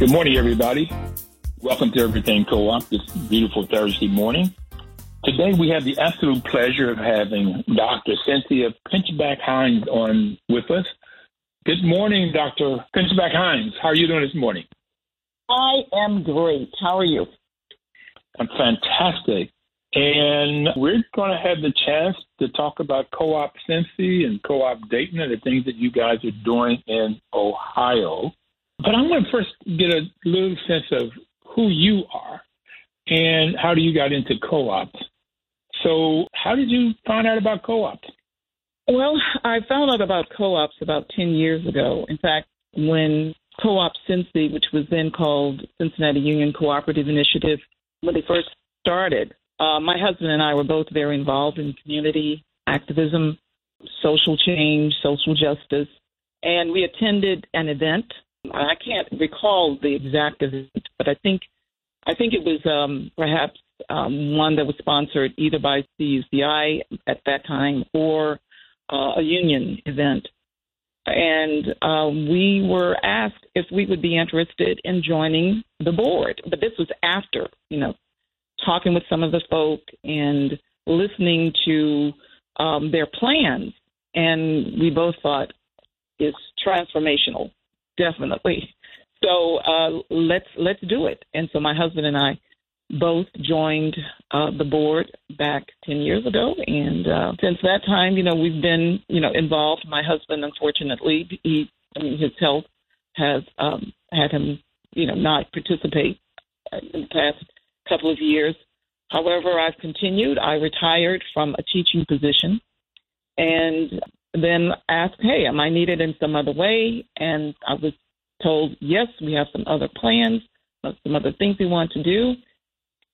Good morning, everybody. Welcome to Everything Co-op this beautiful Thursday morning. Today we have the absolute pleasure of having Dr. Cynthia Pinchback Hines on with us. Good morning, Dr. Pinchback Hines. How are you doing this morning? I am great. How are you? I'm fantastic. And we're going to have the chance to talk about Co-op Cincy and Co-op Dayton and the things that you guys are doing in Ohio. But I want to first get a little sense of who you are and how do you got into co-ops. So, how did you find out about co-ops? Well, I found out about co-ops about 10 years ago. In fact, when Co-op Cincy, which was then called Cincinnati Union Cooperative Initiative, when they first started, uh, my husband and I were both very involved in community activism, social change, social justice, and we attended an event I can't recall the exact event, but I think I think it was um, perhaps um, one that was sponsored either by CUCI at that time or uh, a union event. And uh, we were asked if we would be interested in joining the board. But this was after, you know, talking with some of the folk and listening to um, their plans. And we both thought it's transformational definitely. So uh, let's let's do it. And so my husband and I both joined uh, the board back ten years ago, and uh, since that time, you know, we've been you know involved. My husband, unfortunately, he I mean his health has um, had him you know not participate in the past couple of years. However, I've continued. I retired from a teaching position, and then asked, hey, am I needed in some other way? And I was told, yes, we have some other plans, some other things we want to do.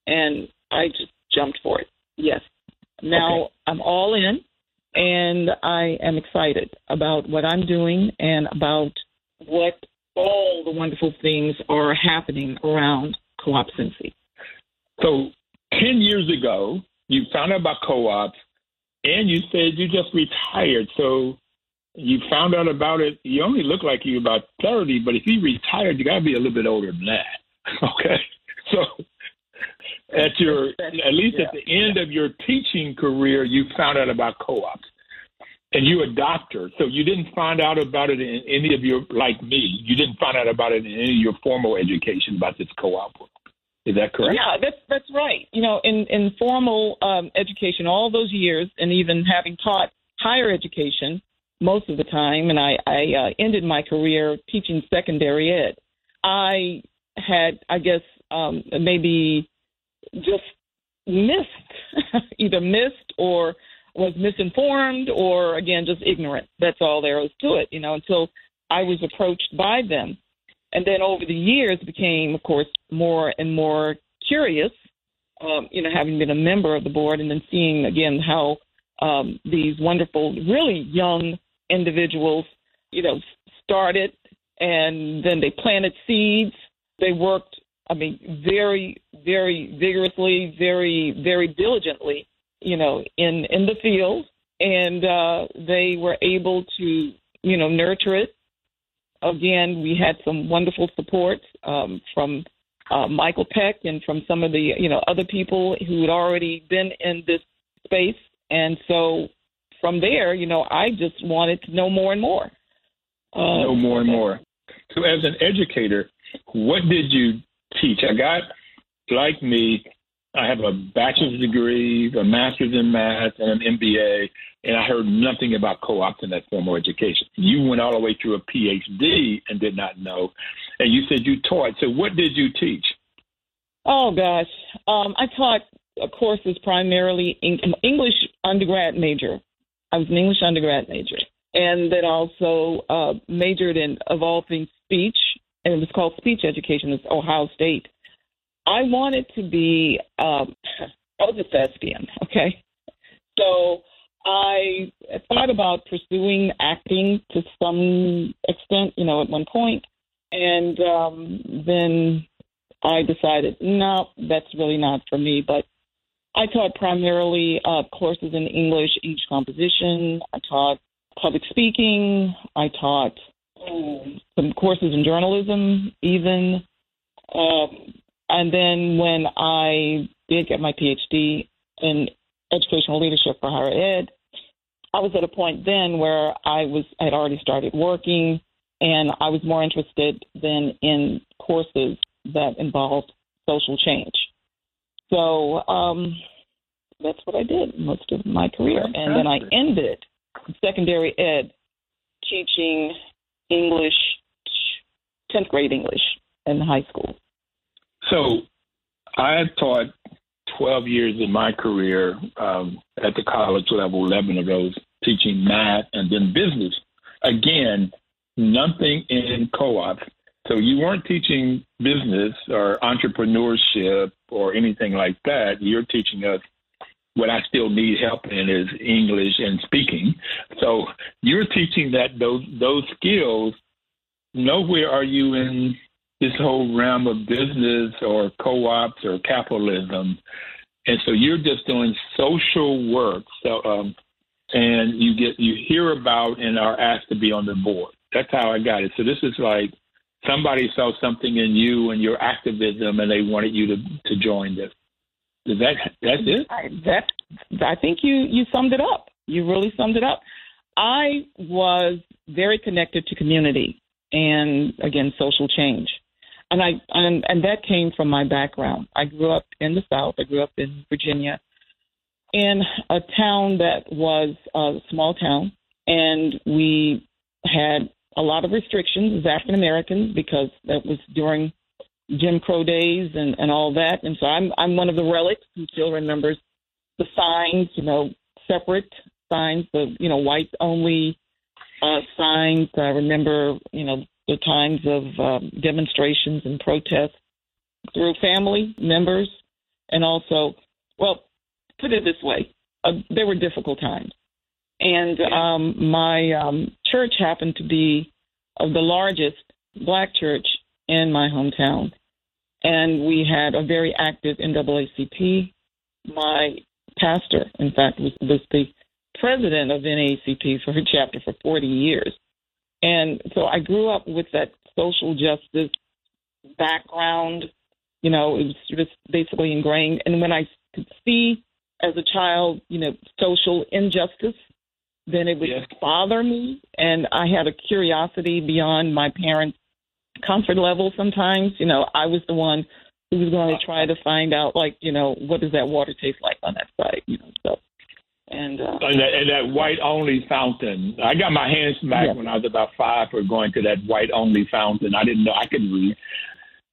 And I just jumped for it. Yes. Now okay. I'm all in and I am excited about what I'm doing and about what all the wonderful things are happening around co-op Cincy. So 10 years ago, you found out about co-ops and you said you just retired. So you found out about it. You only look like you're about 30, but if you retired, you got to be a little bit older than that. okay. So at your, at least at the end of your teaching career, you found out about co-ops. And you're a doctor, so you didn't find out about it in any of your, like me, you didn't find out about it in any of your formal education about this co-op work. Is that correct? Yeah, that's that's right. You know, in in formal um, education, all those years, and even having taught higher education most of the time, and I I uh, ended my career teaching secondary ed. I had, I guess, um, maybe just missed, either missed or was misinformed, or again just ignorant. That's all there is to it. You know, until I was approached by them and then over the years became, of course, more and more curious. Um, you know, having been a member of the board and then seeing again how um, these wonderful, really young individuals, you know, started and then they planted seeds. They worked, I mean, very, very vigorously, very, very diligently, you know, in in the field, and uh, they were able to, you know, nurture it again, we had some wonderful support um, from uh, Michael Peck and from some of the you know other people who had already been in this space, and so from there, you know, I just wanted to know more and more. Uh, know more and more. So, as an educator, what did you teach? I got, like me, I have a bachelor's degree, a master's in math, and an MBA, and I heard nothing about co-ops in that formal education. You went all the way through a PhD and did not know, and you said you taught. So what did you teach? Oh gosh, um, I taught courses primarily in English undergrad major. I was an English undergrad major, and then also uh, majored in of all things speech, and it was called speech education. It's Ohio State. I wanted to be. Um, I was a thespian. Okay, so I thought about pursuing acting to some extent, you know, at one point, and um, then I decided, no, that's really not for me. But I taught primarily uh, courses in English, English composition. I taught public speaking. I taught um, some courses in journalism, even. Um, and then when I did get my PhD in educational leadership for higher ed, I was at a point then where I was had already started working, and I was more interested than in courses that involved social change. So um, that's what I did most of my career, and then I ended secondary ed teaching English, tenth grade English in high school. So I taught 12 years in my career um, at the college level, 11 of those teaching math and then business. Again, nothing in co op. So you weren't teaching business or entrepreneurship or anything like that. You're teaching us what I still need help in is English and speaking. So you're teaching that those those skills. Nowhere are you in this whole realm of business or co-ops or capitalism, and so you're just doing social work. So um, and you get you hear about and are asked to be on the board. That's how I got it. So this is like somebody saw something in you and your activism, and they wanted you to to join this. Is that that's it? I, that I think you you summed it up. You really summed it up. I was very connected to community and again social change, and I and and that came from my background. I grew up in the South. I grew up in Virginia, in a town that was a small town, and we had a lot of restrictions as African Americans because that was during Jim Crow days and, and all that. And so I'm I'm one of the relics who still remembers the signs, you know, separate signs, the you know whites only uh, signs. I remember you know the times of um, demonstrations and protests through family members, and also well put it this way, uh, there were difficult times. And um, my um, church happened to be of the largest black church in my hometown. And we had a very active NAACP. My pastor, in fact, was, was the president of NAACP for her chapter for 40 years. And so I grew up with that social justice background. You know, it was just basically ingrained. And when I could see as a child, you know, social injustice, then it would yes. bother me. And I had a curiosity beyond my parents' comfort level sometimes. You know, I was the one who was going to try to find out, like, you know, what does that water taste like on that side, you know, so. And, uh, and, that, and that white only fountain. I got my hands smacked yes. when I was about five for going to that white only fountain. I didn't know I could read.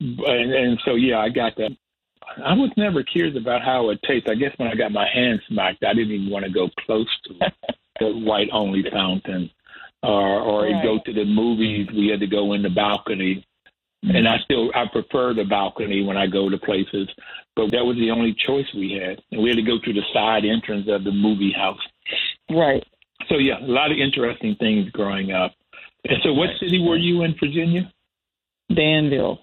And, and so, yeah, I got that. I was never curious about how it tastes. I guess when I got my hands smacked, I didn't even want to go close to the white only fountain. Or, or right. go to the movies, we had to go in the balcony. And I still I prefer the balcony when I go to places, but that was the only choice we had, and we had to go through the side entrance of the movie house. Right. So yeah, a lot of interesting things growing up. And so, what city were you in, Virginia? Danville.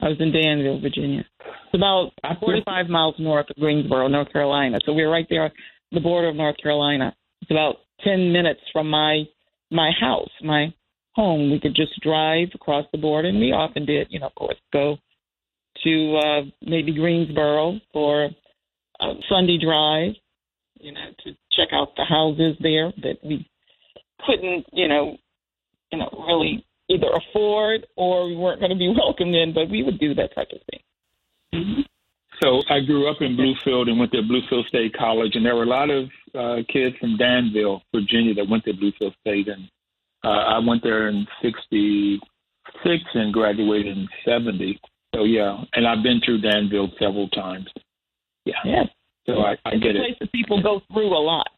I was in Danville, Virginia. It's about 45 miles north of Greensboro, North Carolina. So we are right there, the border of North Carolina. It's about 10 minutes from my my house, my home. We could just drive across the border, and we often did. You know, of course, go to uh, maybe Greensboro for a Sunday drive. You know, to check out the houses there that we couldn't, you know, you know, really either afford or we weren't going to be welcomed in, but we would do that type of thing. Mm-hmm. So I grew up in Bluefield and went to Bluefield State College, and there were a lot of uh, kids from Danville, Virginia, that went to Bluefield State, and uh, I went there in '66 and graduated in '70. So yeah, and I've been through Danville several times. Yeah. Yes. So I, I get it's a it. place that people go through a lot.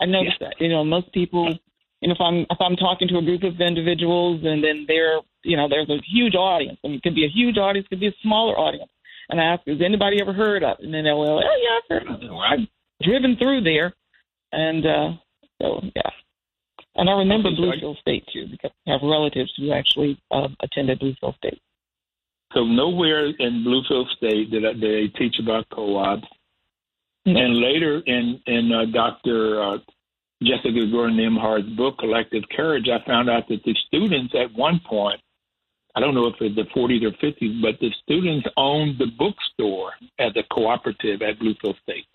I noticed that. You know, most people you know, if I'm if I'm talking to a group of individuals and then they're you know, there's a huge audience. I mean it could be a huge audience, it could be a smaller audience. And I ask, has anybody ever heard of it? And then they'll oh yeah, I've heard of it. Or I've driven through there and uh so yeah. And I remember Bluefield State too, because I have relatives who actually uh, attended Bluefield State. So nowhere in Bluefield State did, I, did they teach about co-ops. And later in in uh, Dr. Uh, Jessica Gordon Nembhard's book Collective Courage, I found out that the students at one point, I don't know if it's the 40s or 50s, but the students owned the bookstore at the cooperative at Bluefield State.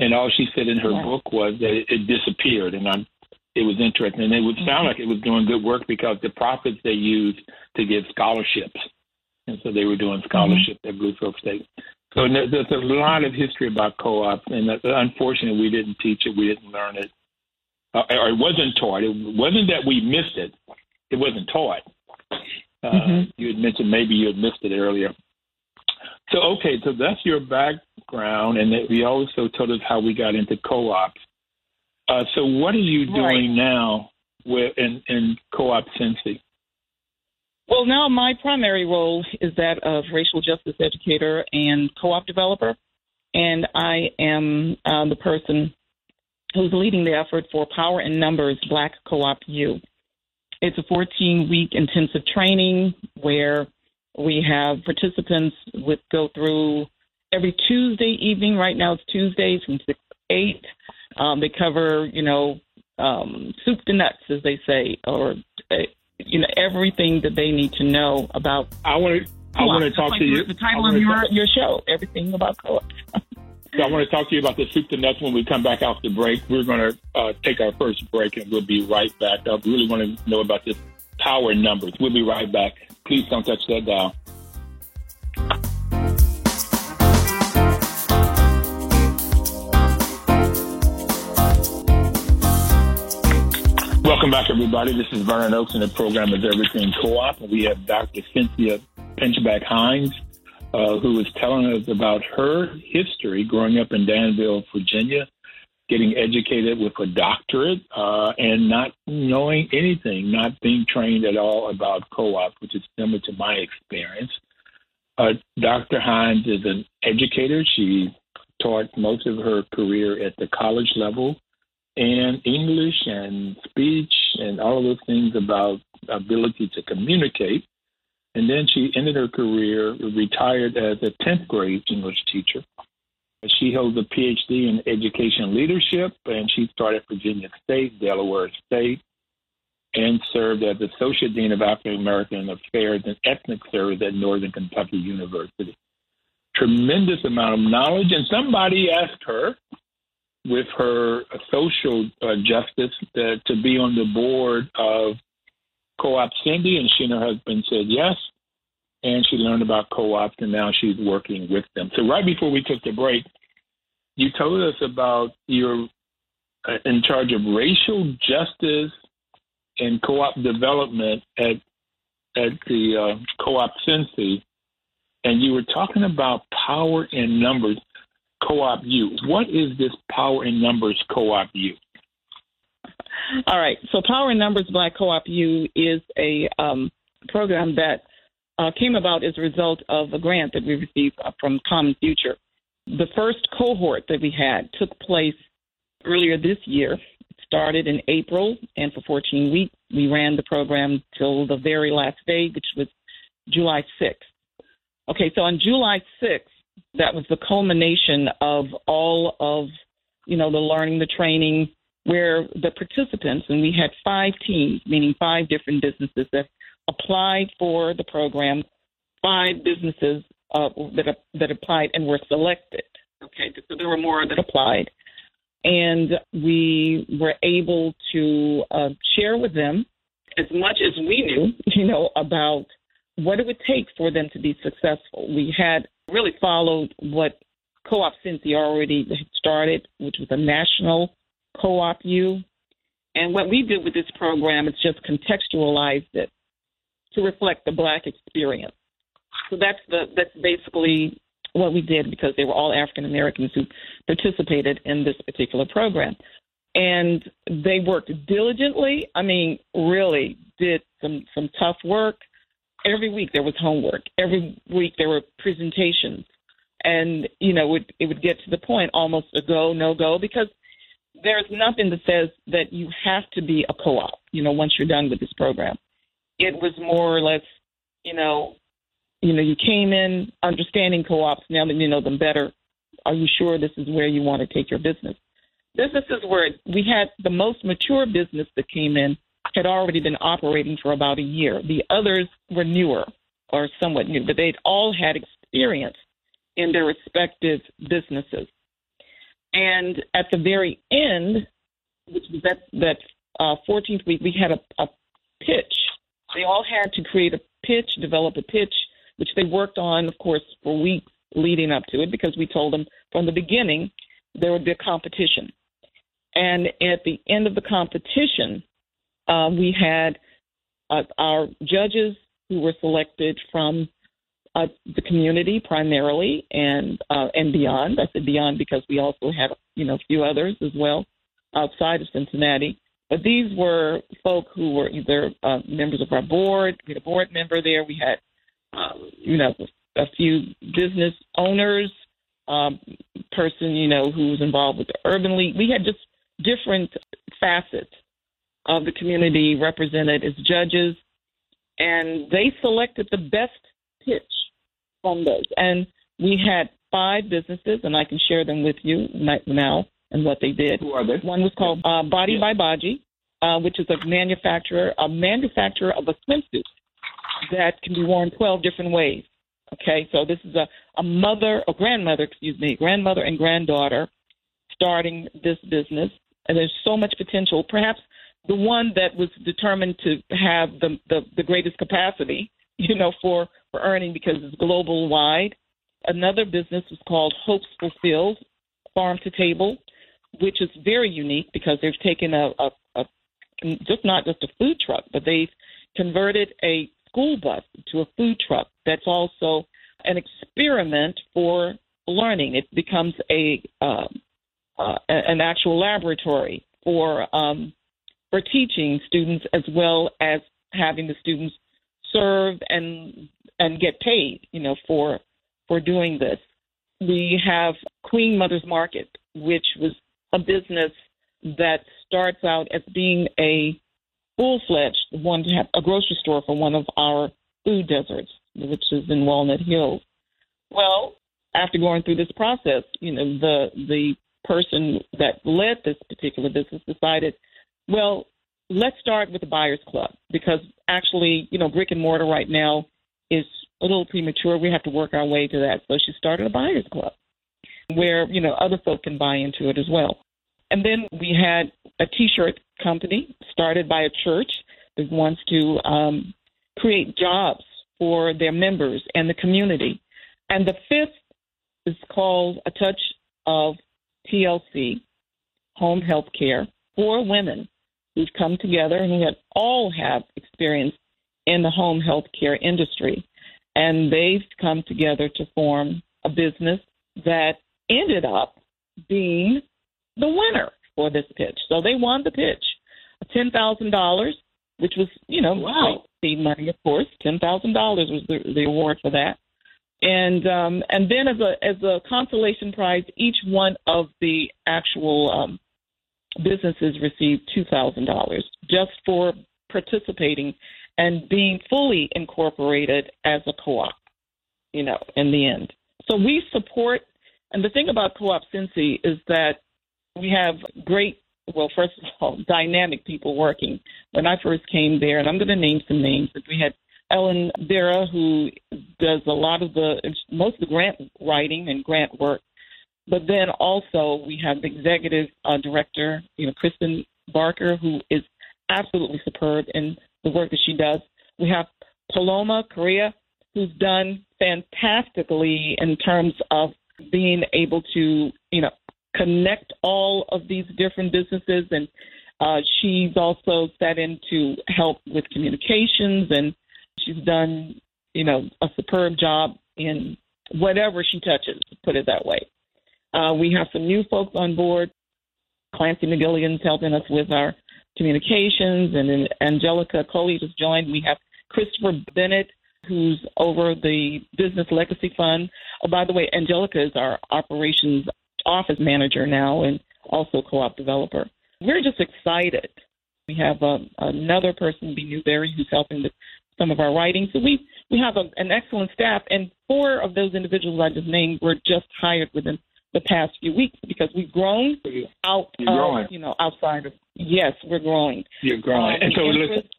And all she said in her Wow. book was that it, it disappeared, and I, it was interesting. And it would sound like it was doing good work because the profits they used to give scholarships, and so they were doing scholarships at Bluefield State. So there- there's a lot of history about co-ops, and unfortunately, we didn't teach it, we didn't learn it, uh, or it wasn't taught. It wasn't that we missed it; it wasn't taught. Uh, Mhm. You had mentioned maybe you had missed it earlier. So okay, so that's your background, and that we also told us how we got into co-ops. Uh, so what are you doing Right. now with in, in co-op Cincy? Well, now my primary role is that of racial justice educator and co-op developer, and I am uh, the person who's leading the effort for Power in Numbers Black Co-op U. It's a 14-week intensive training where we have participants with go through every Tuesday evening. Right now it's Tuesdays from six to eight. Um, they cover, you know, um, soup to nuts, as they say, or uh, you know everything that they need to know about. I want to I want to talk like to you. The title of your talk- your show, everything about co-op. So I want to talk to you about the soup to nuts when we come back off the break. We're going to uh, take our first break and we'll be right back. I really want to know about this power numbers. We'll be right back. Please don't touch that dial. Welcome back, everybody. This is Vernon Oakes, and the program is Everything Co-op. We have Dr. Cynthia Pinchback Hines, uh, who is telling us about her history growing up in Danville, Virginia, getting educated with a doctorate, uh, and not knowing anything, not being trained at all about co-op, which is similar to my experience. Uh, Dr. Hines is an educator. She taught most of her career at the college level and English and speech and all of those things about ability to communicate. And then she ended her career, retired as a 10th grade English teacher. She holds a PhD in education leadership, and she started Virginia State, Delaware State, and served as Associate Dean of African American Affairs and Ethnic Service at Northern Kentucky University. Tremendous amount of knowledge, and somebody asked her with her social uh, justice to be on the board of Co-op Cincy, and she and her husband said yes. And she learned about co-ops, and now she's working with them. So right before we took the break, you told us about you're uh, in charge of racial justice and co-op development at at the uh, co-op Cincy, and you were talking about power in numbers. Co-op U. What is this Power in Numbers Co-op U? All right. So Power in Numbers Black Co-op U is a um, program that uh, came about as a result of a grant that we received uh, from Common Future. The first cohort that we had took place earlier this year. It started in April, and for 14 weeks, we ran the program till the very last day, which was July 6th. Okay, so on July 6th, that was the culmination of all of you know the learning, the training, where the participants, and we had five teams, meaning five different businesses that applied for the program, five businesses uh, that that applied and were selected. Okay, so there were more that applied, and we were able to uh, share with them as much as we knew, you know, about what it would take for them to be successful. We had really followed what Co-op Cincy already started, which was a national co-op U. And what we did with this program is just contextualized it to reflect the black experience. So that's the that's basically what we did because they were all African Americans who participated in this particular program. And they worked diligently. I mean, really did some some tough work. Every week there was homework. Every week there were presentations, and you know, it would, it would get to the point almost a go no go because there's nothing that says that you have to be a co-op. You know, once you're done with this program, it was more or less, you know, you know, you came in understanding co-ops. Now that you know them better, are you sure this is where you want to take your business? Businesses where we had the most mature business that came in had already been operating for about a year. The others were newer or somewhat new, but they'd all had experience in their respective businesses. And at the very end, which was that that uh, 14th week, we had a, a pitch. They all had to create a pitch, develop a pitch which they worked on, of course, for weeks leading up to it because we told them from the beginning there would be a competition. And at the end of the competition, uh, we had uh, our judges who were selected from uh, the community primarily and uh, and beyond. I said beyond because we also had you know a few others as well outside of Cincinnati. But these were folk who were either uh, members of our board. We had a board member there. We had um, you know, a few business owners, um, person, you know, who was involved with the Urban League. We had just different facets of the community represented as judges, and they selected the best pitch from those. And we had five businesses, and I can share them with you now and what they did. Who are they? One was called uh, Body yeah. by Baji, uh, which is a manufacturer, a manufacturer of a swimsuit that can be worn 12 different ways. Okay, so this is a, a mother, a grandmother, excuse me, grandmother and granddaughter starting this business. And there's so much potential. Perhaps the one that was determined to have the, the, the greatest capacity, you know, for, for earning because it's global wide. Another business is called Hopes Fulfilled, Farm to Table, which is very unique because they've taken a, a, a just not just a food truck, but they've converted a school bus to a food truck that's also an experiment for learning. It becomes a uh, uh, an actual laboratory for um, for teaching students as well as having the students serve and and get paid, you know, for for doing this. We have Queen Mother's Market, which was a business that starts out as being a full fledged one to have a grocery store for one of our food deserts, which is in Walnut Hills. Well, after going through this process, you know, the the person that led this particular business decided, well, let's start with the buyers club because actually, you know, brick and mortar right now is a little premature. We have to work our way to that. So she started a buyers club where, you know, other folk can buy into it as well. And then we had a T-shirt company started by a church that wants to um, create jobs for their members and the community. And the fifth is called A Touch of TLC, Home Health Care for Women who've come together and who have all have experience in the home health care industry. And they've come together to form a business that ended up being the winner for this pitch. So they won the pitch, ten thousand dollars, which was you know wow. seed money, of course. Ten thousand dollars was the, the award for that. And um, and then as a as a consolation prize, each one of the actual um, businesses thousand dollars just for participating and being fully incorporated as a co-op. You know, in the end. So we support. And the thing about Co-op Cincy is that we have great, well, first of all, dynamic people working. When I first came there, and I'm going to name some names, but we had Ellen Vera, who does a lot of the, most of the grant writing and grant work. But then also we have the executive uh, director, you know, Kristen Barker, who is absolutely superb in the work that she does. We have Paloma Correa, who's done fantastically in terms of being able to, you know, connect all of these different businesses. And uh, she's also set in to help with communications, and she's done you know, a superb job in whatever she touches, put it that way. Uh, we have some new folks on board. Clancy McGilligan's helping us with our communications, and then Angelica Coley just joined. We have Christopher Bennett, who's over the Business Legacy Fund. Oh, by the way, Angelica is our operations office manager now and also co-op developer. We're just excited. We have um, another person, B. Newberry, who's helping with some of our writing. So we we have a, an excellent staff, and four of those individuals I just named were just hired within the past few weeks because we've grown out You're growing. you know, outside of, yes, we're growing. You're growing. Um, and so, the listen, interest-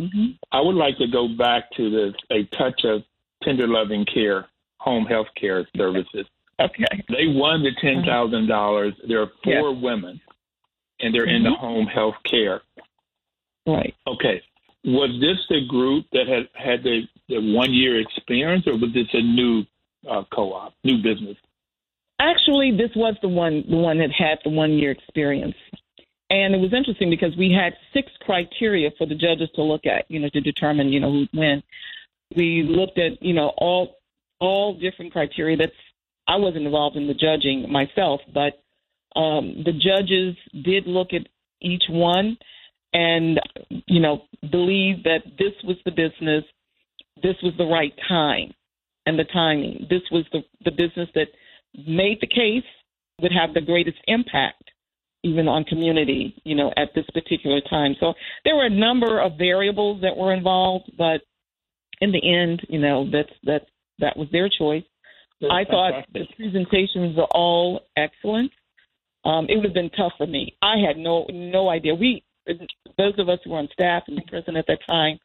Mhm. I would like to go back to the a touch of tender loving care, home health care services. Okay. They won the ten thousand dollars. There are four women, and they're in the Mhm. home health care. Right. Okay, was this the group that had had the, the one year experience, or was this a new uh, co-op, new business? Actually, this was the one the one that had the one year experience, and it was interesting because we had six criteria for the judges to look at, you know, to determine, you know, who'd. We looked at, you know, all all different criteria. That's I wasn't involved in the judging myself, but um, the judges did look at each one and you know believe that this was the business, this was the right time, and the timing. This was the the business that made the case would have the greatest impact even on community, you know, at this particular time. So there were a number of variables that were involved, but in the end, you know, that's that's that was their choice. I thought the presentations were all excellent. Um, it would have been tough for me. I had no no idea. We those of us who were on staff and present at that time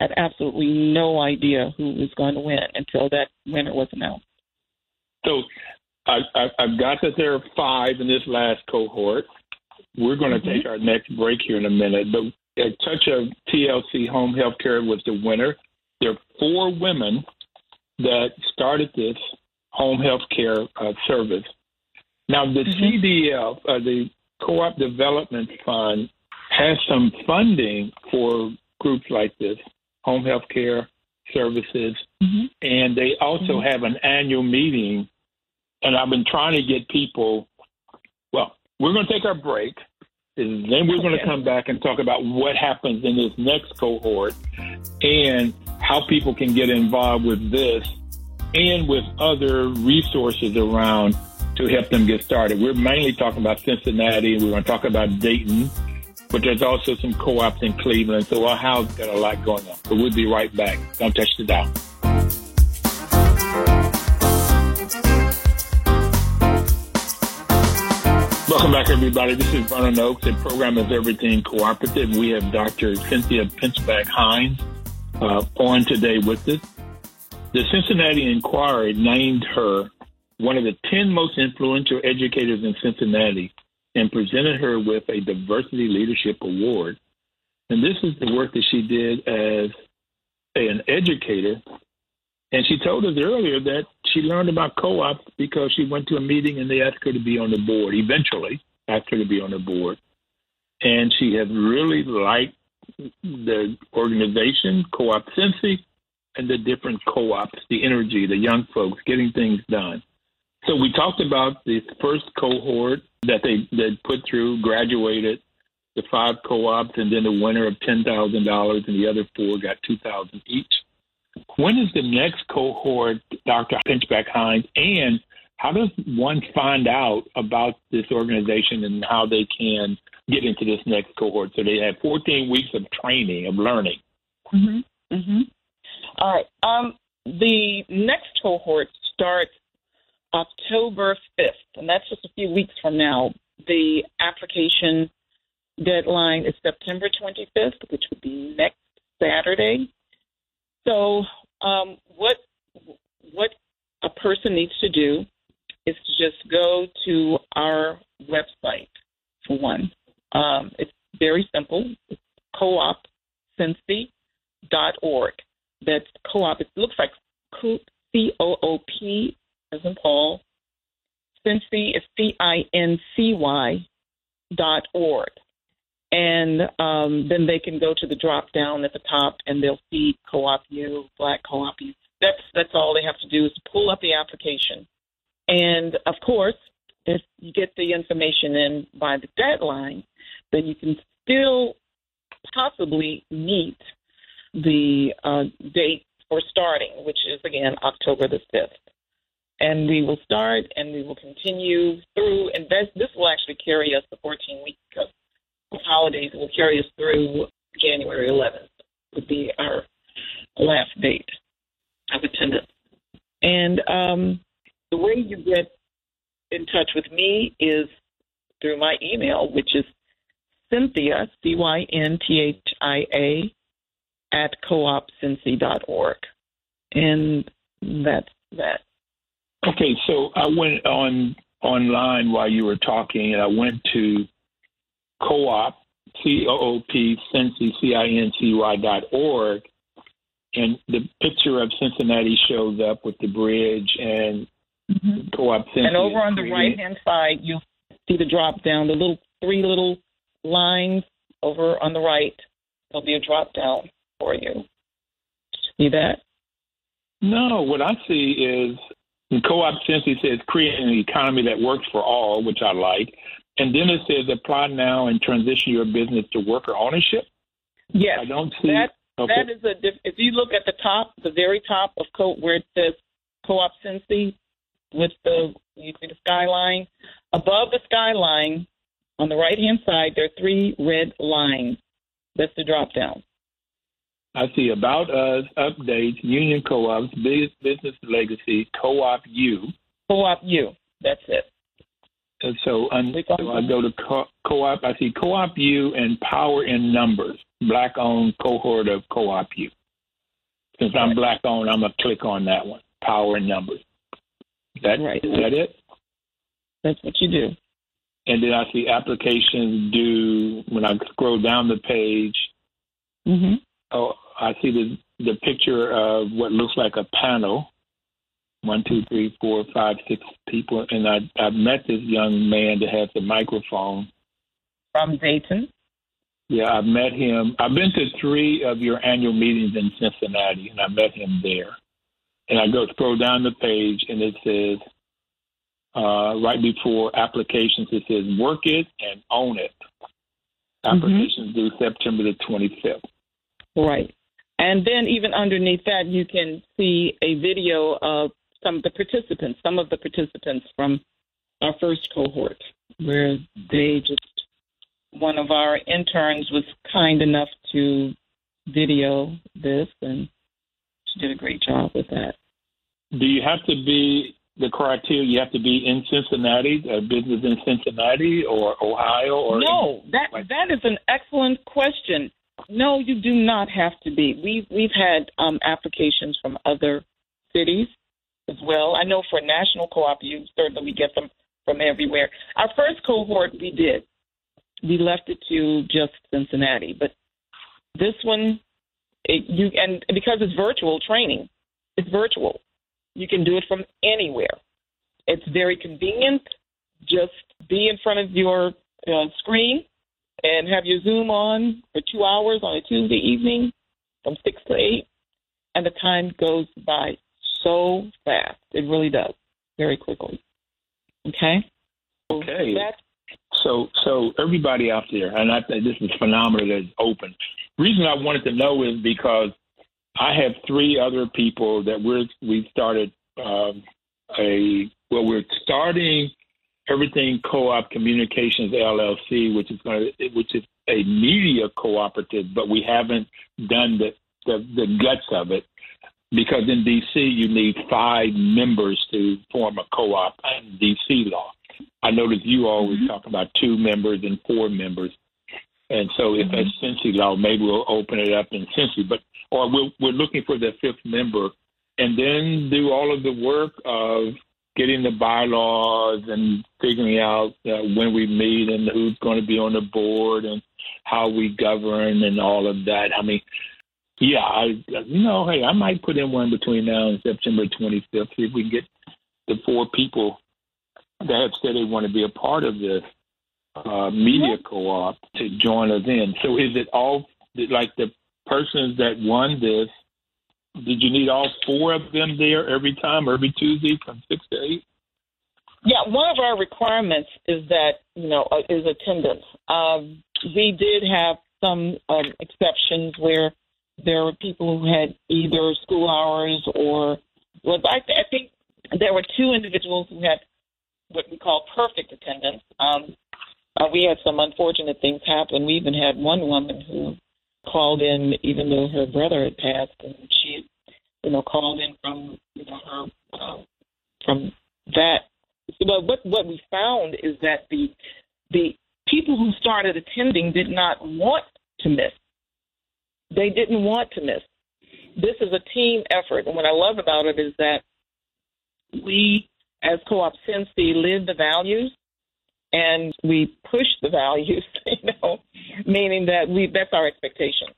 had absolutely no idea who was going to win until that winner was announced. So I, I, I've got that there are five in this last cohort. We're going to Mhm. take our next break here in a minute, but a touch of TLC Home Health Care was the winner. There are four women that started this home health care uh, service. Now, the Mhm. CDF, uh, the Co-op Development Fund, has some funding for groups like this, home health care services, Mm-hmm. and they also Mhm. have an annual meeting. And I've been trying to get people. Well, we're going to take our break, and then we're going to come back and talk about what happens in this next cohort and how people can get involved with this and with other resources around to help them get started. We're mainly talking about Cincinnati, and we're going to talk about Dayton, but there's also some co-ops in Cleveland. So our house got a lot going on. But we'll be right back. Don't touch the dial. Welcome back, everybody. This is Vernon Oakes. The program is Everything Cooperative. We have Dr. Cynthia Pinchback Hines uh, on today with us. The Cincinnati Enquirer named her one of the 10 most influential educators in Cincinnati and presented her with a Diversity Leadership Award. And this is the work that she did as an educator. And she told us earlier that she learned about co op because she went to a meeting and they asked her to be on the board, eventually, asked her to be on the board. And she has really liked the organization, Co op Cincy, and the different co ops, the energy, the young folks getting things done. So we talked about the first cohort that they that put through, graduated, the five co-ops, and then the winner of ten thousand dollars, and the other four got two thousand each. When is the next cohort, Dr. Pinchback Hines, and how does one find out about this organization and how they can get into this next cohort? So they have 14 weeks of training, of learning. Mm-hmm. Mm-hmm. All right. Um, the next cohort starts October 5th, and that's just a few weeks from now. The application deadline is September 25th, which would be next Saturday. So, um, what what a person needs to do is to just go to our website for one. Um, it's very simple. It's coopcincy.org. That's co-op. It looks like C O O P as in Paul. Cincy is C I N C Y dot org. And um, then they can go to the drop down at the top and they'll see Co op U, Black Co op U they have to do is pull up the application. And of course, if you get the information in by the deadline, then you can still possibly meet the uh, date for starting, which is again October the 5th. And we will start and we will continue through, and this, this will actually carry us the 14 weeks of holidays. Will carry us through January 11th, would be our last date of attendance. And um, the way you get in touch with me is through my email, which is Cynthia, C Y N T H I A, at coopcincy.org. And that's that. Okay, so I went on online while you were talking, and I went to co-op, C-O-O-P, Cincy, C-I-N-C-Y dot org, and the picture of Cincinnati shows up with the bridge and mm-hmm. co-op Cincy. And over on the right-hand side, you'll see the drop down, the little three little lines over on the right. There'll be a drop down for you. See that? No, what I see is the co-op Cincy says creating an economy that works for all, which I like. And then it says apply now and transition your business to worker ownership. Yes, I don't see that. Okay. That is a. If you look at the top, the very top of co where it says Co-op Cincy with the you see the skyline above the skyline on the right hand side, there are three red lines. That's the drop down. I see About Us, Updates, Union Co-ops, Business Legacy, Co-op U. Co-op U. That's it. And so, I go to co- co-op. I see Co-op U and Power in Numbers, black-owned cohort of Co-op U. Since I'm black-owned, I'm gonna click on that one. Power in Numbers. That right. Is that it? That's what you do. And then I see applications due when I scroll down the page. Mm-hmm. Oh, I see the the picture of what looks like a panel. One, two, three, four, five, six people, and I I met this young man that has the microphone from Dayton. Yeah, I've met him. I've been to three of your annual meetings in Cincinnati, and I met him there. And I go scroll down the page, and it says uh, right before applications, it says work it and own it. Mm-hmm. Applications mm-hmm. due September the 25th. Right. And then even underneath that, you can see a video of some of the participants, some of the participants from our first cohort, where they just, one of our interns was kind enough to video this, and she did a great job with that. Do you have to be the criteria? You have to be in Cincinnati, a business in Cincinnati or Ohio, or no? That that is an excellent question. No, you do not have to be. We've we've had um, applications from other cities as well. I know for national co-op, you certainly we get them from everywhere. Our first cohort, we did. We left it to just Cincinnati, but this one, it, you and because it's virtual training, it's virtual. You can do it from anywhere. It's very convenient. Just be in front of your uh, screen and have your Zoom on for two hours on a Tuesday evening from 6 to 8, and the time goes by so fast. It really does, very quickly. Okay? Okay. So, so everybody out there, and I think this is phenomenal that it's open. reason I wanted to know is because I have three other people that we're we started um, a well, we're starting Everything Co-op Communications LLC, which is going to, which is a media cooperative, but we haven't done the, the, the guts of it because in DC you need five members to form a co-op in DC law. I notice you always mm-hmm. talk about two members and four members. And so if mm-hmm. that's Cincy law, maybe we'll open it up in Cincy, but or we're, we're looking for the fifth member and then do all of the work of getting the bylaws and figuring out uh, when we meet and who's going to be on the board and how we govern and all of that. I mean, yeah, I you know, hey, I might put in one between now and September 25th. See if we can get the four people that have said they want to be a part of this uh, media co-op to join us in. So is it all like the persons that won this did you need all four of them there every time, every Tuesday from six to eight? Yeah, one of our requirements is that you know uh, is attendance. Um, we did have some um, exceptions where there were people who had either school hours or well, I, I think there were two individuals who had what we call perfect attendance. Um, uh, we had some unfortunate things happen. We even had one woman who called in, even though her brother had passed, and she, you know, called in from you know her uh, from that. But what what we found is that the the people who started attending did not want to miss. They didn't want to miss. This is a team effort, and what I love about it is that we, as Co-op Cincy, live the values and we push the values, you know, meaning that we that's our expectation,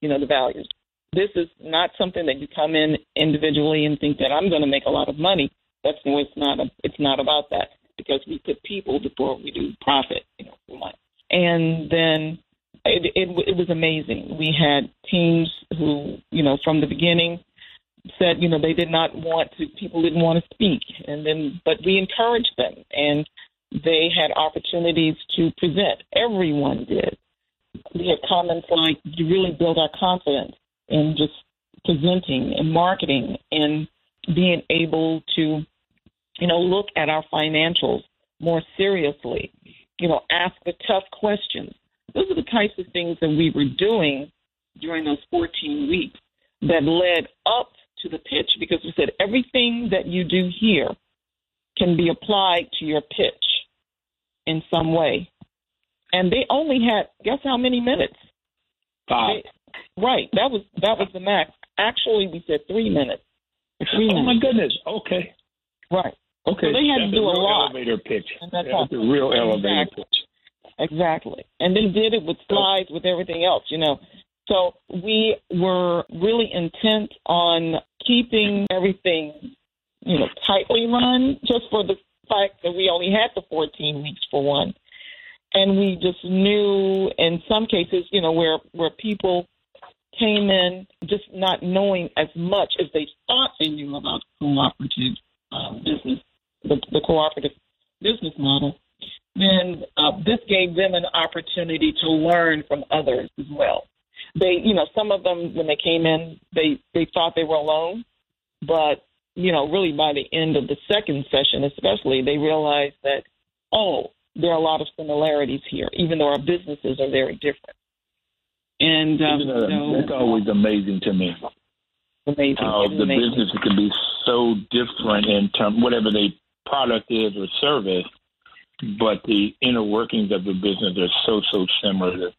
you know, the values. This is not something that you come in individually and think that I'm going to make a lot of money. That's no, it's not. A, it's not about that because we put people before we do profit, you know, for money. And then it, it, it was amazing. We had teams who, you know, from the beginning said, you know, they did not want to. People didn't want to speak, and then but we encouraged them and they had opportunities to present. Everyone did. We had comments like, you really build our confidence in just presenting and marketing and being able to, you know, look at our financials more seriously, you know, ask the tough questions. Those are the types of things that we were doing during those 14 weeks that led up to the pitch because we said everything that you do here can be applied to your pitch in some way. And they only had guess how many minutes? Five. They, right. That was that was the max. Actually, we said three minutes. Three oh minutes. Oh, my goodness. Okay. Right. Okay. So they had That's to do a, real lot. elevator pitch. That's That's a real elevator Exactly. pitch. Exactly. And then did it with slides, with everything else, you know. So we were really intent on keeping everything, you know, tightly run just for the fact that we only had the 14 weeks for one. And we just knew in some cases, you know, where, where people came in just not knowing as much as they thought they knew about cooperative um, business, the, the cooperative business model then uh, this gave them an opportunity to learn from others as well. They, you know, some of them when they came in, they they thought they were alone, but you know, really by the end of the second session, especially, they realized that oh, there are a lot of similarities here, even though our businesses are very different. And um, Isn't that- so It's always amazing to me amazing. how the amazing. business can be so different in terms whatever the product is or service, but the inner workings of the business are so so similar. The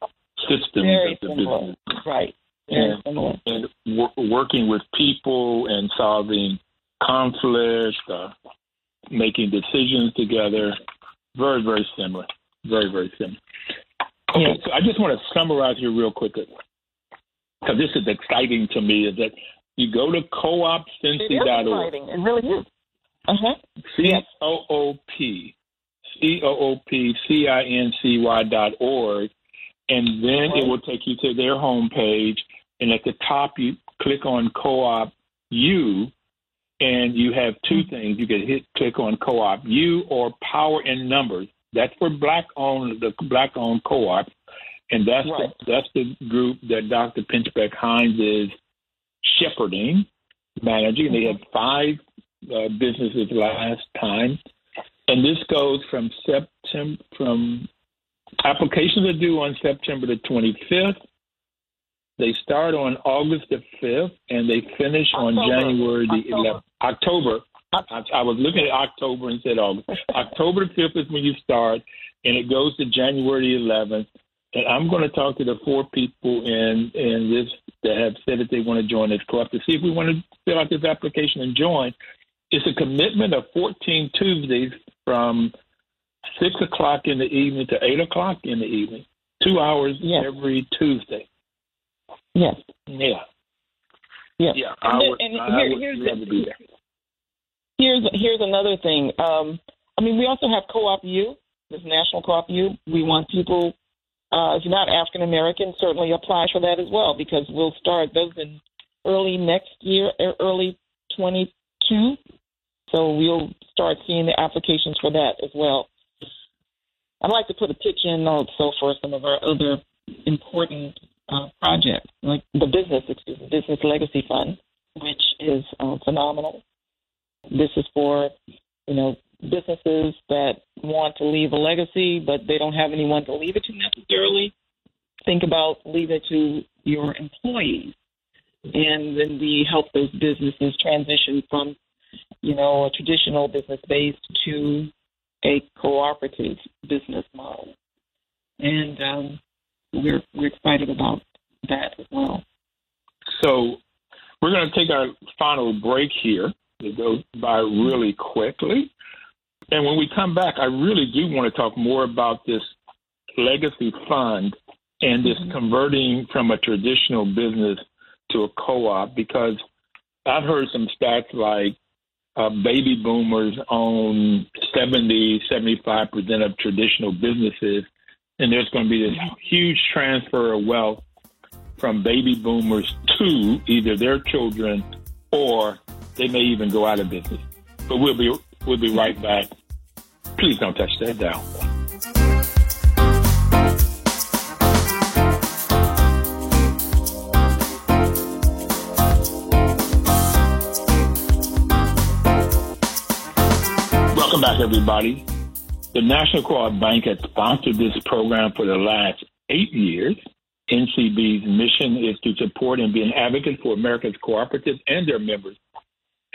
systems Very of the similar. business right. Very similar. and w- working with people and solving conflict, uh, making decisions together, very very similar. Very very similar. Okay, Yeah. so I just want to summarize here real quickly because this is exciting to me. Is that you go to It is coopcincy.org. exciting. It really is. Uh huh. C. O O P C O O P C I N C Y dot org, and then it will take you to their homepage. And at the top, you click on Co-op U, and you have two Mm-hmm. things. You can hit click on Co-op U or Power in Numbers. That's for black-owned the black-owned co-op, and that's Right. the, that's the group that Dr. Pinchback Hines is shepherding, managing. They had five uh, businesses last time, and this goes from September from applications are due on September the 25th. They start on August the 5th, and they finish on October. January the October. 11th. October. I, I was looking at October and said August. October the 5th is when you start, and it goes to January the 11th. And I'm going to talk to the four people in in this that have said that they want to join this club to see if we want to fill out this application and join. It's a commitment of 14 Tuesdays from six o'clock in the evening to eight o'clock in the evening. Two hours Yes. every Tuesday. Yes. Yeah, Yes. yeah. And I then- would, and I here- would here's love the- to be there. Here's here's another thing. Um, I mean, we also have Co-op U, this National Co-op U. We want people, uh, if you're not African American, certainly apply for that as well because we'll start those in early next year, early 22. So we'll start seeing the applications for that as well. I'd like to put a pitch in also for some of our other important uh, projects, like the business, excuse me, business legacy fund, which is uh, phenomenal. This is for, you know, businesses that want to leave a legacy, but they don't have anyone to leave it to necessarily. Think about leave it to your employees, and then we help those businesses transition from, you know, a traditional business base to a cooperative business model, and um, we're we're excited about that as well. So we're going to take our final break here. It goes by really quickly. And when we come back, I really do want to talk more about this legacy fund and this mm-hmm. converting from a traditional business to a co-op because I've heard some stats like uh, baby boomers own 70, 75% of traditional businesses. And there's going to be this huge transfer of wealth from baby boomers to either their children or they may even go out of business. But we'll be we'll be right back. Please don't touch that dial. Welcome back, everybody. The National Co-op Bank has sponsored this program for the last eight years. NCB's mission is to support and be an advocate for America's cooperatives and their members,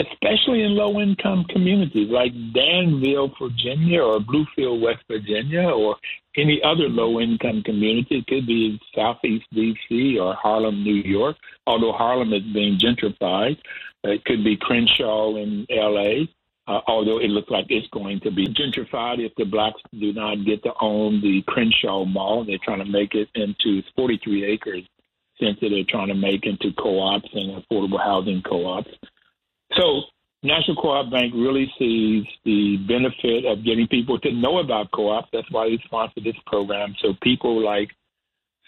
especially in low income communities like Danville, Virginia, or Bluefield, West Virginia, or any other low income community. It could be Southeast DC or Harlem, New York, although Harlem is being gentrified. It could be Crenshaw in LA uh, although it looks like it's going to be gentrified if the blacks do not get to own the Crenshaw Mall. They're trying to make it into 43 acres since they're trying to make into co-ops and affordable housing co-ops. So National Co-op Bank really sees the benefit of getting people to know about co-ops. That's why they sponsor this program. So people like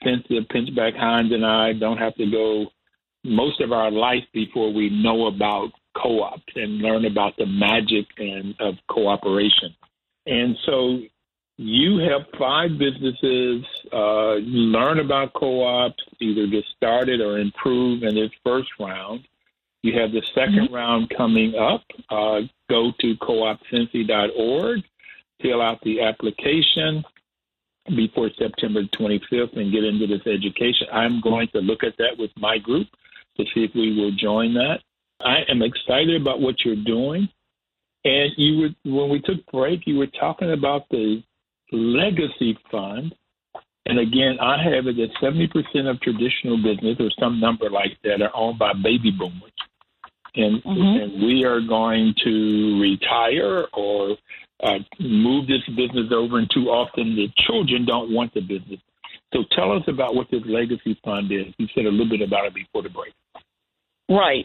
Cynthia Pinchback Hines and I don't have to go most of our life before we know about co-ops and learn about the magic and of cooperation. And so you help five businesses uh, learn about co-ops, either get started or improve in this first round. You have the 2nd mm-hmm. round coming up. Uh, go to coopcincy.org, fill out the application before September 25th and get into this education. I'm going to look at that with my group to see if we will join that. I am excited about what you're doing. And you were when we took break, you were talking about the legacy fund. And again, I have it that 70% of traditional business or some number like that are owned by baby boomers. And, mm-hmm. and we are going to retire or uh, move this business over, and too often the children don't want the business. So tell us about what this legacy fund is. You said a little bit about it before the break. Right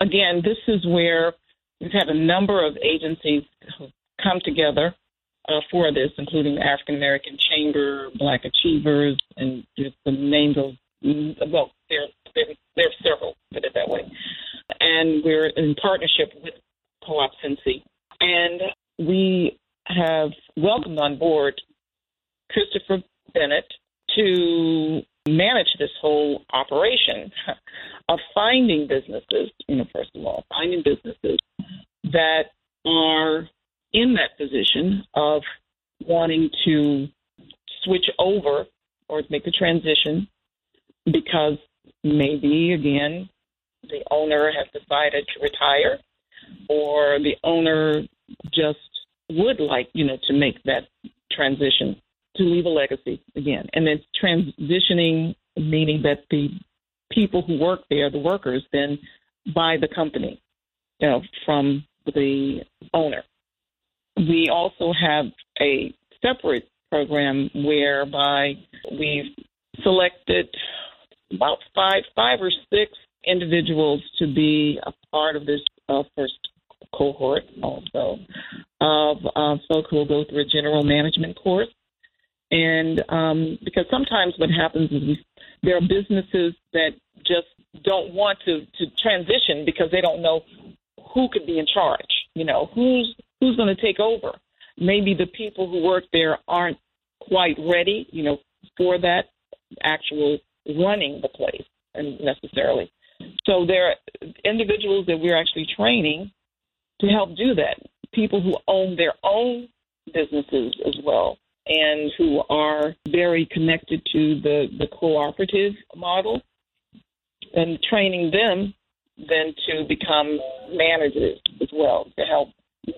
again, this is where we've had a number of agencies come together uh, for this, including the African American Chamber, Black Achievers, and just the names of well, there there there are several, put it that way. And we're in partnership with Co-op Cincy, and we have welcomed on board Christopher Bennett to manage this whole operation of finding businesses, you know, first of all, finding businesses that are in that position of wanting to switch over or make the transition because maybe, again, the owner has decided to retire or the owner just would like, you know, to make that transition to leave a legacy again. And then transitioning, meaning that the people who work there, the workers, then buy the company you know, from the owner. We also have a separate program whereby we've selected about five, five or six individuals to be a part of this uh, first cohort also of uh, folks who will go through a general management course and um, because sometimes what happens is we, there are businesses that just don't want to to transition because they don't know who could be in charge. You know, who's who's going to take over? Maybe the people who work there aren't quite ready, you know, for that actual running the place and necessarily. So there are individuals that we're actually training to help do that. People who own their own businesses as well and who are very connected to the, the cooperative model and training them then to become managers as well to help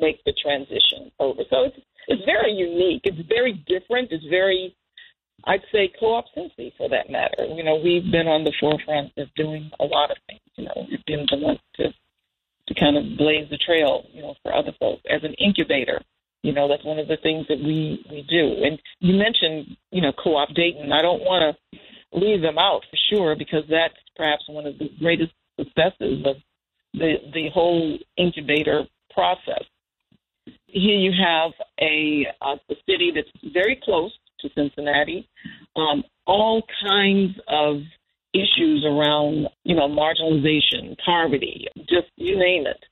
make the transition over. So it's it's very unique. It's very different. It's very I'd say co-op Cincy for that matter. You know, we've been on the forefront of doing a lot of things. You know, we've been the ones to to kind of blaze the trail, you know, for other folks as an incubator. You know, that's one of the things that we we do. And you mentioned, you know, co-op Dayton. I don't want to leave them out for sure because that's perhaps one of the greatest successes of the the whole incubator process. Here you have a, a city that's very close to Cincinnati, um, all kinds of issues around, you know, marginalization, poverty, just you name it.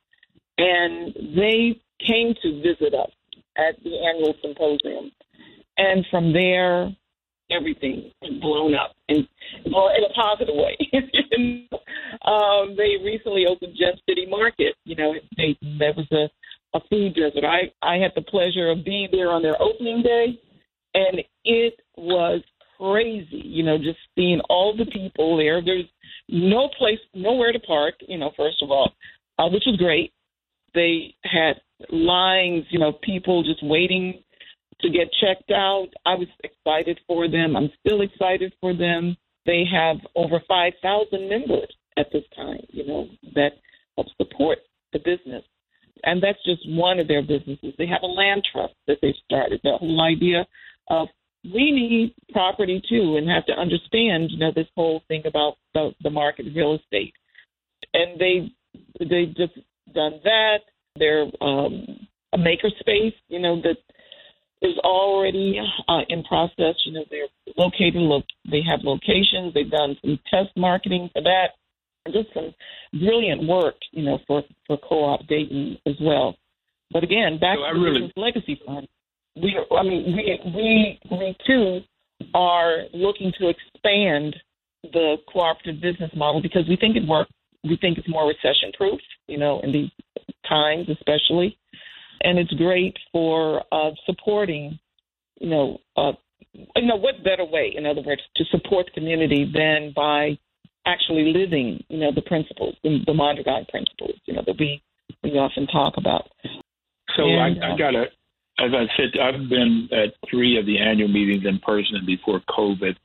And they came to visit us at the annual symposium. And from there, everything blown up and well, in a positive way. um, they recently opened Gem City Market. You know, they, that was a, a food desert. I, I had the pleasure of being there on their opening day, and it was crazy. You know, just seeing all the people there. There's no place, nowhere to park. You know, first of all, uh, which was great. They had lines. You know, people just waiting to get checked out. I was excited for them. I'm still excited for them. They have over 5,000 members at this time, you know, that help support the business. And that's just one of their businesses. They have a land trust that they've started. The whole idea of we need property too and have to understand, you know, this whole thing about the, the market real estate. And they they just done that. They're um, a makerspace, you know, that is already uh, in process. You know, they're located, lo- they have locations. They've done some test marketing for that. Just some brilliant work, you know, for for Co-op Dayton as well. But again, back so to the really... Legacy Fund, we, I mean, we we we too are looking to expand the cooperative business model because we think it works. We think it's more recession proof, you know, in these times especially and it's great for uh, supporting, you know, uh, you know, what better way, in other words, to support the community than by actually living, you know, the principles, the, the Mondragon principles, you know, that we we often talk about. So and, I, I got to, as I said, I've been at three of the annual meetings in person before COVID,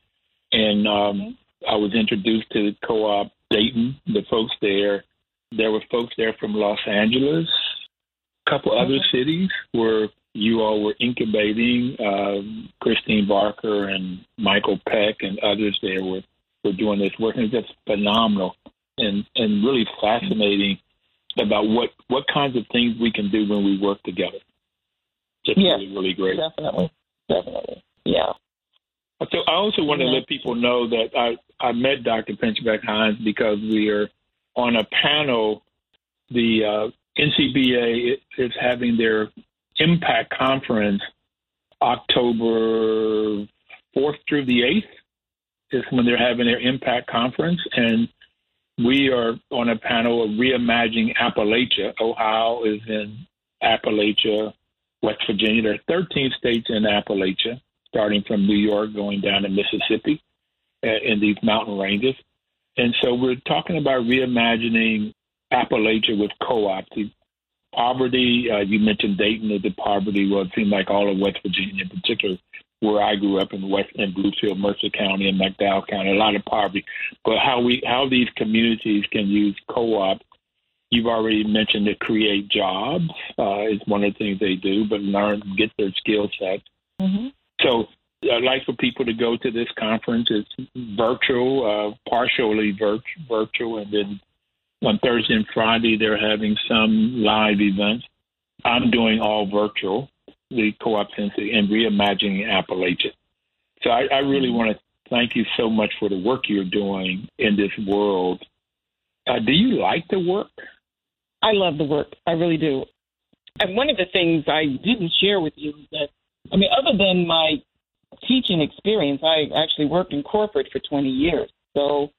and um, mm-hmm. I was introduced to Co-op Dayton, the folks there. There were folks there from Los Angeles, A couple other cities where you all were incubating. Uh, Christine Barker and Michael Peck and others there were, were doing this work. And it's just phenomenal and, and really fascinating about what, what kinds of things we can do when we work together. Just yes, really, really great. Definitely. Definitely. Yeah. So I also want to let people know that I, I met Dr. Pinchback Hines because we are on a panel. The uh, NCBA is having their Impact Conference October 4th through the 8th is when they're having their Impact Conference. And we are on a panel of reimagining Appalachia. Ohio is in Appalachia, West Virginia. There are 13 states in Appalachia, starting from New York, going down to Mississippi uh, in these mountain ranges. And so we're talking about reimagining Appalachia with co-ops. Poverty, uh, you mentioned Dayton as the poverty. Well, it seemed like all of West Virginia, in particular, where I grew up in West in Bluefield, Mercer County, and McDowell County, a lot of poverty. But how we how these communities can use co-op. You've already mentioned to create jobs uh, is one of the things they do, but learn get their skill set. Mm-hmm. So I'd like for people to go to this conference. It's virtual, uh, partially vir- virtual, and then on Thursday and Friday, they're having some live events. I'm doing all virtual, the co-op Cincy and reimagining Appalachia. So I, I really want to thank you so much for the work you're doing in this world Uh, do you like the work? I love the work. I really do. And one of the things I didn't share with you is that, I mean, other than my teaching experience, I actually worked in corporate for 20 years. So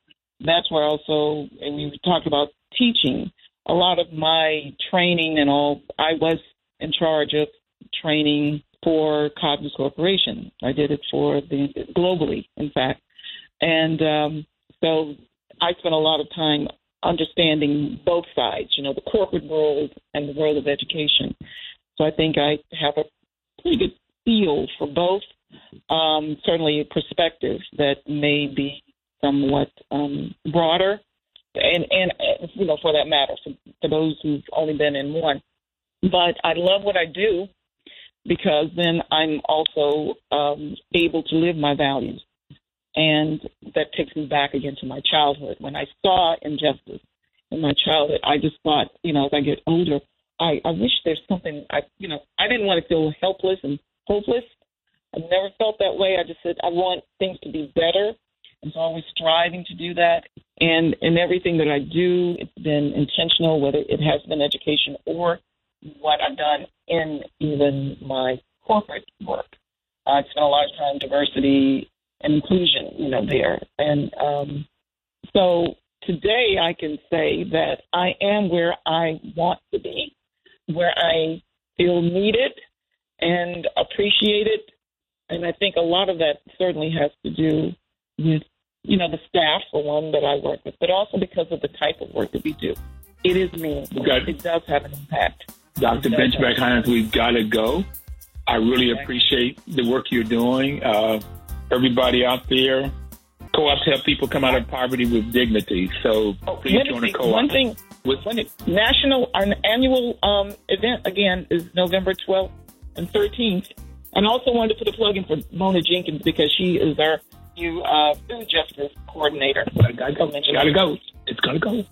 that's where also, and we talked about teaching, a lot of my training and all, I was in charge of training for Cognos Corporation. I did it for the globally, in fact. And um, so I spent a lot of time understanding both sides, you know, the corporate world and the world of education. So I think I have a pretty good feel for both. Um, certainly, a perspective that may be somewhat um, broader, and and you know, for that matter, for, for those who've only been in one. But I love what I do because then I'm also um, able to live my values. And that takes me back again to my childhood. When I saw injustice in my childhood, I just thought, you know, as I get older, I, I wish there's something I you know, I didn't want to feel helpless and hopeless. I never felt that way. I just said I want things to be better. And so always striving to do that. And in everything that I do, it's been intentional, whether it has been education or what I've done in even my corporate work. I spent a lot of time diversity and inclusion, you know, there. And um, so today I can say that I am where I want to be, where I feel needed and appreciated. And I think a lot of that certainly has to do with, you know, the staff, for one, that I work with, but also because of the type of work that we do. It is meaningful. It does have an impact. Dr. Pinchback Hines, we've got to go. I really appreciate the work you're doing. Uh, everybody out there, co-ops help people come out of poverty with dignity. So oh, please join a co-op. One thing, with when it, national, our annual um, event again is November 12th and 13th. And also wanted to put a plug in for Mona Jenkins because she is our new uh, food justice coordinator. Gotta go. Gotta go. It's gotta go.